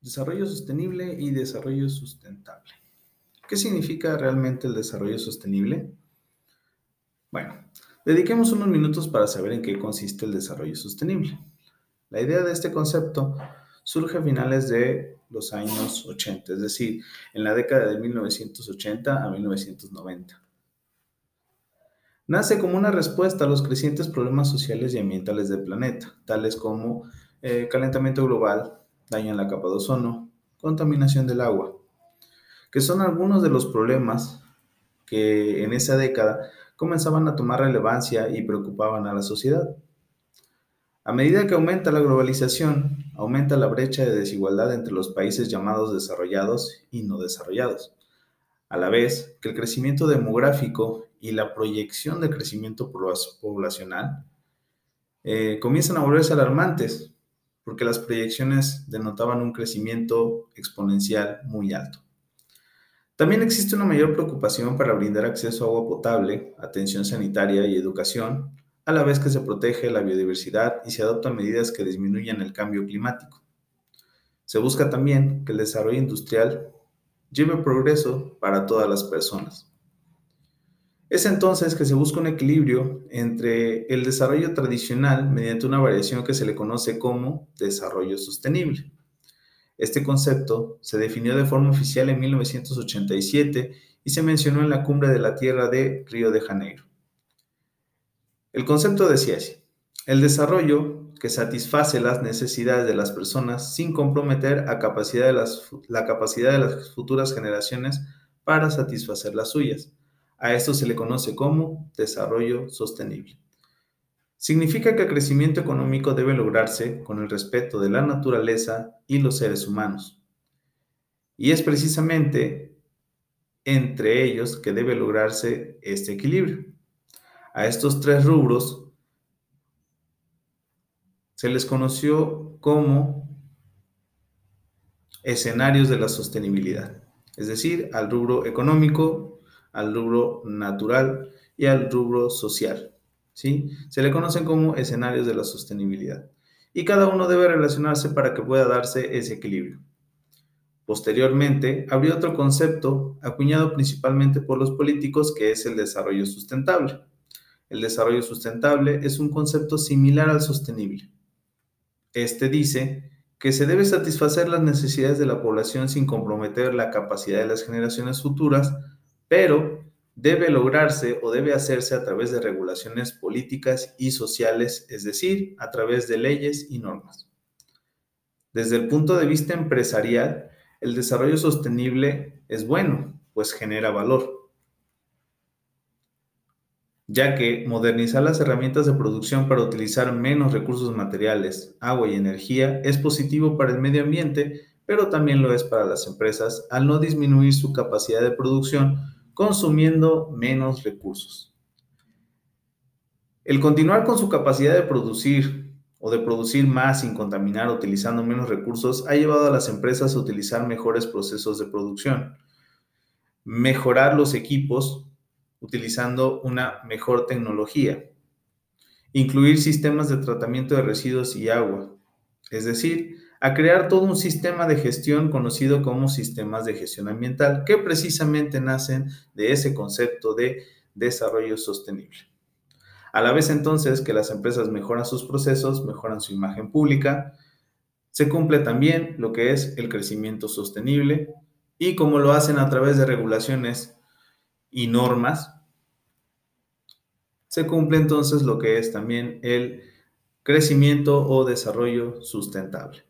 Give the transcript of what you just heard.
Desarrollo sostenible y desarrollo sustentable. ¿Qué significa realmente el desarrollo sostenible? Bueno, dediquemos unos minutos para saber en qué consiste el desarrollo sostenible. La idea de este concepto surge a finales de los años 80, es decir, en la década de 1980 a 1990. Nace como una respuesta a los crecientes problemas sociales y ambientales del planeta, tales como eh, calentamiento global, daño en la capa de ozono, contaminación del agua, que son algunos de los problemas que en esa década comenzaban a tomar relevancia y preocupaban a la sociedad. A medida que aumenta la globalización, aumenta la brecha de desigualdad entre los países llamados desarrollados y no desarrollados, a la vez que el crecimiento demográfico y la proyección de crecimiento poblacional eh, comienzan a volverse alarmantes, porque las proyecciones denotaban un crecimiento exponencial muy alto. También existe una mayor preocupación para brindar acceso a agua potable, atención sanitaria y educación, a la vez que se protege la biodiversidad y se adoptan medidas que disminuyan el cambio climático. Se busca también que el desarrollo industrial lleve progreso para todas las personas. Es entonces que se busca un equilibrio entre el desarrollo tradicional mediante una variación que se le conoce como desarrollo sostenible. Este concepto se definió de forma oficial en 1987 y se mencionó en la Cumbre de la Tierra de Río de Janeiro. El concepto decía así, el desarrollo que satisface las necesidades de las personas sin comprometer a la capacidad de las futuras generaciones para satisfacer las suyas a esto se le conoce como desarrollo sostenible. Significa que el crecimiento económico debe lograrse con el respeto de la naturaleza y los seres humanos. Y es precisamente entre ellos que debe lograrse este equilibrio. A estos tres rubros se les conoció como escenarios de la sostenibilidad, es decir, al rubro económico, al rubro natural y al rubro social. ¿sí? Se le conocen como escenarios de la sostenibilidad. Y cada uno debe relacionarse para que pueda darse ese equilibrio. Posteriormente, habría otro concepto acuñado principalmente por los políticos que es el desarrollo sustentable. El desarrollo sustentable es un concepto similar al sostenible. Este dice que se debe satisfacer las necesidades de la población sin comprometer la capacidad de las generaciones futuras pero debe lograrse o debe hacerse a través de regulaciones políticas y sociales, es decir, a través de leyes y normas. Desde el punto de vista empresarial, el desarrollo sostenible es bueno, pues genera valor, ya que modernizar las herramientas de producción para utilizar menos recursos materiales, agua y energía es positivo para el medio ambiente, pero también lo es para las empresas al no disminuir su capacidad de producción consumiendo menos recursos. El continuar con su capacidad de producir o de producir más sin contaminar utilizando menos recursos ha llevado a las empresas a utilizar mejores procesos de producción, mejorar los equipos utilizando una mejor tecnología, incluir sistemas de tratamiento de residuos y agua, es decir, a crear todo un sistema de gestión conocido como sistemas de gestión ambiental, que precisamente nacen de ese concepto de desarrollo sostenible. A la vez entonces que las empresas mejoran sus procesos, mejoran su imagen pública, se cumple también lo que es el crecimiento sostenible y como lo hacen a través de regulaciones y normas, se cumple entonces lo que es también el crecimiento o desarrollo sustentable.